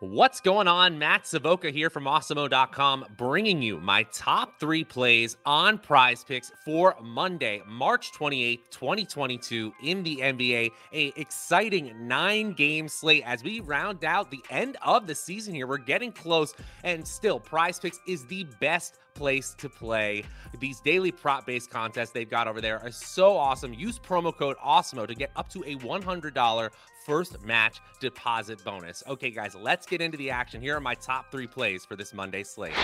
What's going on? Matt Savoca here from Awesemo.com, bringing you my top three plays on prize picks for Monday, March 28th, 2022, in the NBA. A exciting nine game slate as we round out the end of the season here. We're getting close, and still, prize picks is the best place to play. These daily prop based contests they've got over there are so awesome. Use promo code AWESEMO to get up to a $100 first match deposit bonus. Okay, guys, let's get into the action. Here are my top three plays for this Monday slate.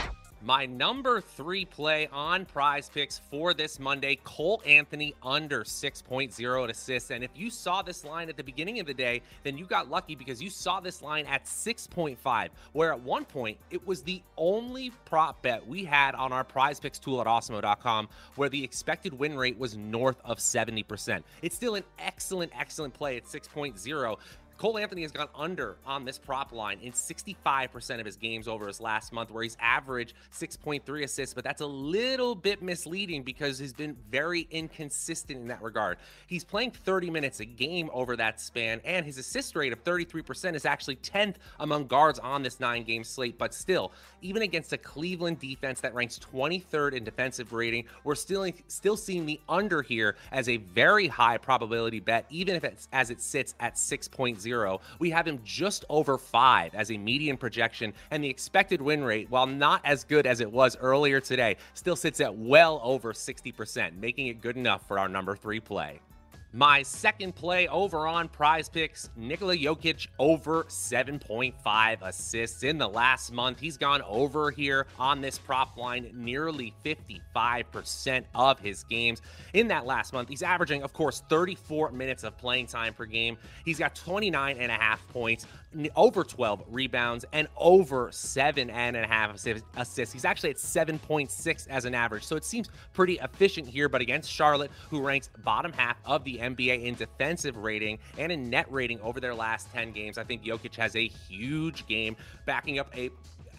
My number three play on prize picks for this Monday, Cole Anthony under 6.0 assists. And if you saw this line at the beginning of the day, then you got lucky because you saw this line at 6.5, where at one point it was the only prop bet we had on our prize picks tool at awesemo.com where the expected win rate was north of 70%. It's still an excellent, excellent play at 6.0. Cole Anthony has gone under on this prop line in 65% of his games over his last month, where he's averaged 6.3 assists, but that's a little bit misleading because he's been very inconsistent in that regard. He's playing 30 minutes a game over that span, and his assist rate of 33% is actually 10th among guards on this nine game slate. But still, even against a Cleveland defense that ranks 23rd in defensive rating, we're still, still seeing the under here as a very high probability bet, even if it's as it sits at 6.0 we have him just over five as a median projection, and the expected win rate, while not as good as it was earlier today, still sits at well over 60%, making it good enough for our number three play. My second play over on prize picks Nikola Jokic over 7.5 assists in the last month. He's gone over here on this prop line nearly 55% of his games. In that last month, he's averaging, of course, 34 minutes of playing time per game. He's got 29 and a half points, over 12 rebounds, and over seven and a half assists. He's actually at 7.6 as an average. So it seems pretty efficient here, but against Charlotte, who ranks bottom half of the NBA in defensive rating and in net rating over their last 10 games. I think Jokic has a huge game backing up a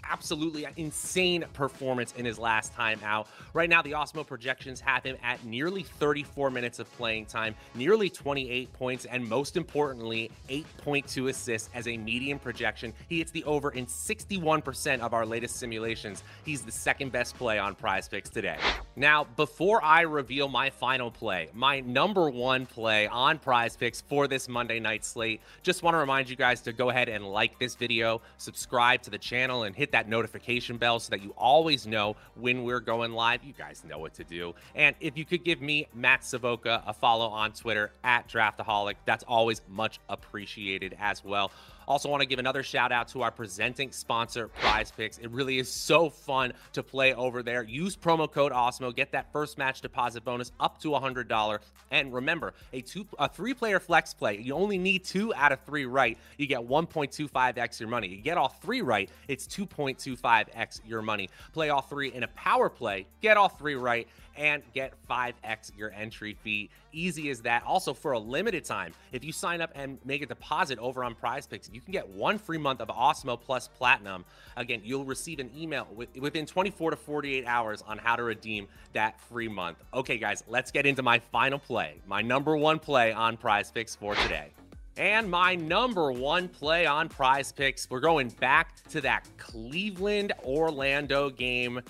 absolutely insane performance in his last time out. Right now, the Awesemo projections have him at nearly 34 minutes of playing time, nearly 28 points, and most importantly, 8.2 assists as a median projection. He hits the over in 61% of our latest simulations. He's the second best play on prize picks today. Now, before I reveal my final play, my number one play on prize picks for this Monday night slate, just want to remind you guys to go ahead and like this video, subscribe to the channel, and hit that notification bell so that you always know when we're going live. You guys know what to do. And if you could give me, Matt Savoca, a follow on Twitter at Draftaholic, that's always much appreciated as well. Also, want to give another shout out to our presenting sponsor, Prize Picks. It really is so fun to play over there. Use promo code AWESEMO, get that first match deposit bonus up to $100. And remember, a two, a three-player flex play. You only need two out of three right. You get 1.25x your money. You get all three right, it's 2.25x your money. Play all three in a power play. Get all three right and get 5x your entry fee. Easy as that. Also, for a limited time, if you sign up and make a deposit over on Prize Picks, you can get one free month of Awesemo Plus Platinum. Again, you'll receive an email within 24 to 48 hours on how to redeem that free month. Okay, guys, let's get into my final play, my number one play on Prize Picks for today. And my number one play on prize picks, we're going back to that Cleveland Orlando game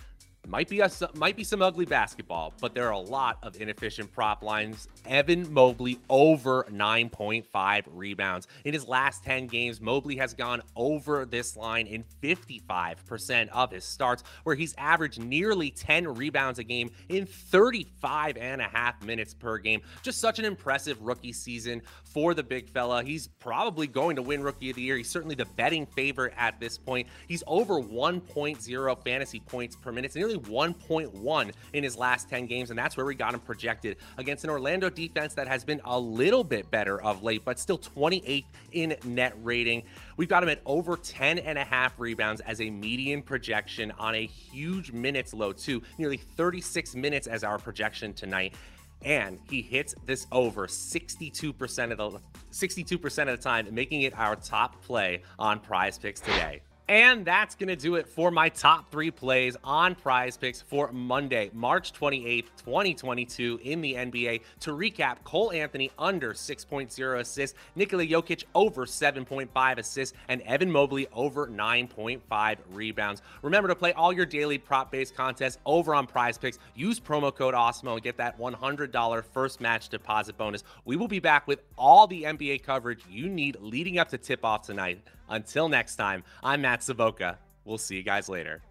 might be a, might be some ugly basketball, but there are a lot of inefficient prop lines. Evan Mobley over 9.5 rebounds. In his last 10 games, Mobley has gone over this line in 55% of his starts, where he's averaged nearly 10 rebounds a game in 35 and a half minutes per game. Just such an impressive rookie season for the big fella. He's probably going to win Rookie of the Year. He's certainly the betting favorite at this point. He's over 1.0 fantasy points per minute. It's nearly 1.1 in his last 10 games, and that's where we got him projected against an Orlando defense that has been a little bit better of late, but still 28th in net rating. We've got him at over 10 and a half rebounds as a median projection on a huge minutes low, too. Nearly 36 minutes as our projection tonight and he hits this over 62% of the 62% of the time, making it our top play on Prize Picks today. And that's going to do it for my top three plays on prize picks for Monday, March 28th, 2022 in the NBA. To recap, Cole Anthony under 6.0 assists, Nikola Jokic over 7.5 assists, and Evan Mobley over 9.5 rebounds. Remember to play all your daily prop based contests over on prize picks. Use promo code AWESEMO and get that $100 first match deposit bonus. We will be back with all the NBA coverage you need leading up to tip off tonight. Until next time, I'm Matt Savoca. We'll see you guys later.